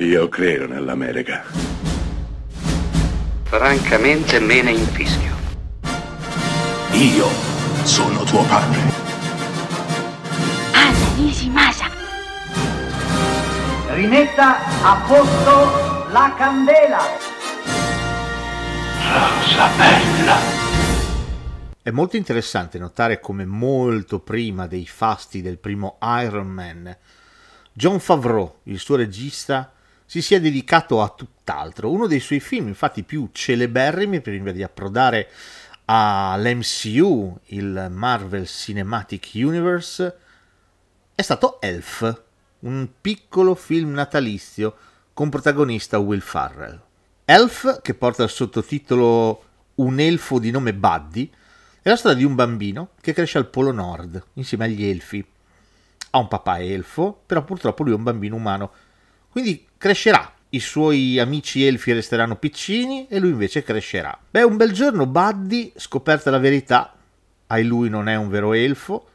Io credo nell'America. Francamente me ne infischio. Io sono tuo padre. Anna Nishimasa. Rimetta a posto la candela. Rosa bella. È molto interessante notare come molto prima dei fasti del primo Iron Man, John Favreau, il suo regista, si sia dedicato a tutt'altro. Uno dei suoi film, infatti, più celeberrimi prima di approdare all'MCU, il Marvel Cinematic Universe, è stato Elf, un piccolo film natalizio con protagonista Will Farrell. Elf, che porta il sottotitolo Un elfo di nome Buddy, è la storia di un bambino che cresce al Polo Nord insieme agli elfi. Ha un papà elfo, però purtroppo lui è un bambino umano quindi crescerà. I suoi amici elfi resteranno piccini e lui invece crescerà. Beh, un bel giorno Buddy, scoperta la verità, ai lui non è un vero elfo,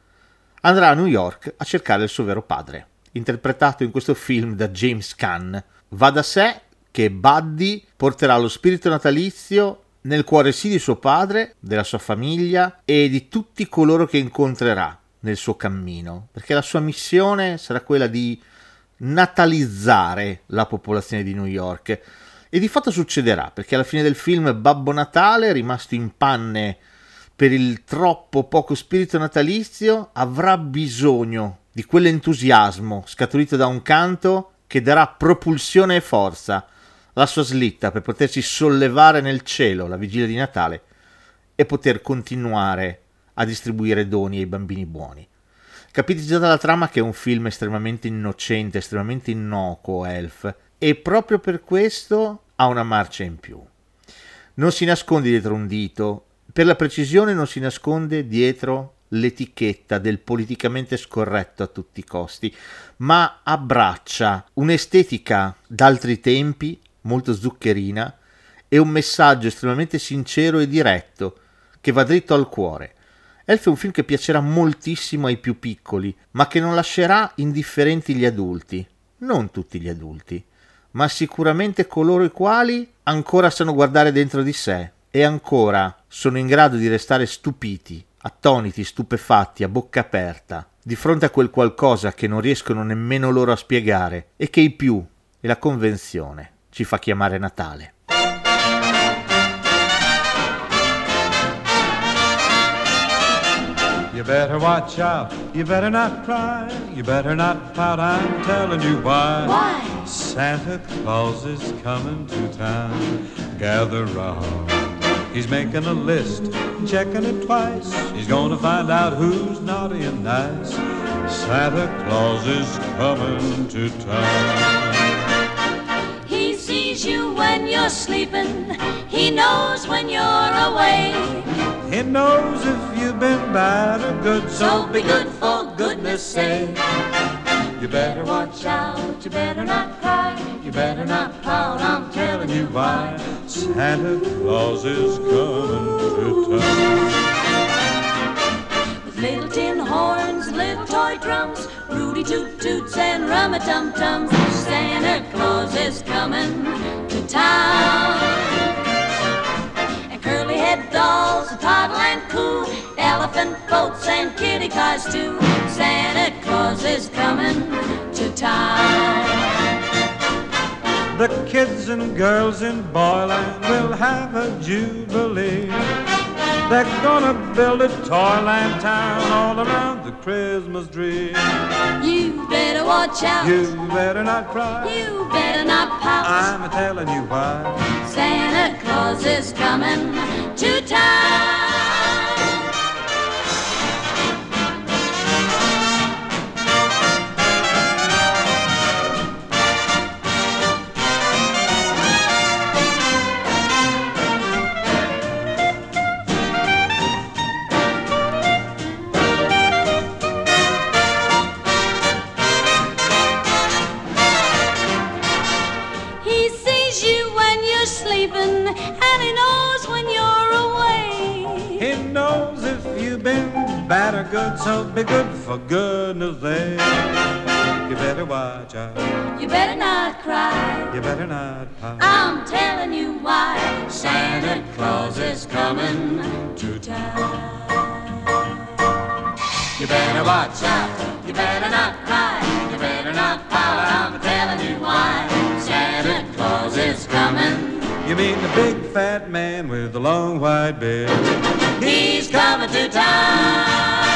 andrà a New York a cercare il suo vero padre, interpretato in questo film da James Caan. Va da sé che Buddy porterà lo spirito natalizio nel cuore sì di suo padre, della sua famiglia e di tutti coloro che incontrerà nel suo cammino, perché la sua missione sarà quella di natalizzare la popolazione di New York. E di fatto succederà, perché alla fine del film Babbo Natale, rimasto in panne per il troppo poco spirito natalizio, avrà bisogno di quell'entusiasmo scaturito da un canto che darà propulsione e forza alla sua slitta per potersi sollevare nel cielo la vigilia di Natale e poter continuare a distribuire doni ai bambini buoni. Capite già dalla trama che è un film estremamente innocente, estremamente innocuo, Elf, e proprio per questo ha una marcia in più. Non si nasconde dietro un dito, per la precisione non si nasconde dietro l'etichetta del politicamente scorretto a tutti i costi, ma abbraccia un'estetica d'altri tempi, molto zuccherina, e un messaggio estremamente sincero e diretto, che va dritto al cuore. Elf è un film che piacerà moltissimo ai più piccoli, ma che non lascerà indifferenti gli adulti. Non tutti gli adulti, ma sicuramente coloro i quali ancora sanno guardare dentro di sé e ancora sono in grado di restare stupiti, attoniti, stupefatti, a bocca aperta, di fronte a quel qualcosa che non riescono nemmeno loro a spiegare e che i più e la convenzione ci fa chiamare Natale. You better watch out, you better not cry, you better not pout, I'm telling you why. Why? Santa Claus is coming to town. Gather round. He's making a list, checking it twice. He's gonna find out who's naughty and nice. Santa Claus is coming to town. He sees you when you're sleeping. He knows when you're away. He knows if you've been bad or good, So be good for goodness sake. You better watch out, you better not cry, you better not pout, I'm telling you why. Santa Claus is coming to town. With little tin horns, and little toy drums, Rudy toot toots and rum a tum tums. Santa Claus is coming boats and kitty cars too. Santa Claus is coming to town. The kids and girls in Boyland will have a jubilee. They're gonna build a toyland town all around the Christmas tree. You better watch out. You better not cry. You better not pout. I'm a telling you why. Santa Claus is coming to town. Sleeping, and he knows when you're away. He knows if you've been bad or good, so be good for goodness sake. You better watch out. You better not cry. You better not pout. I'm telling you why Santa Claus is coming to town. You better watch out. You better not cry. You better not pout. I'm telling you why Santa Claus is coming. You mean the big fat man with the long white beard? He's coming to town.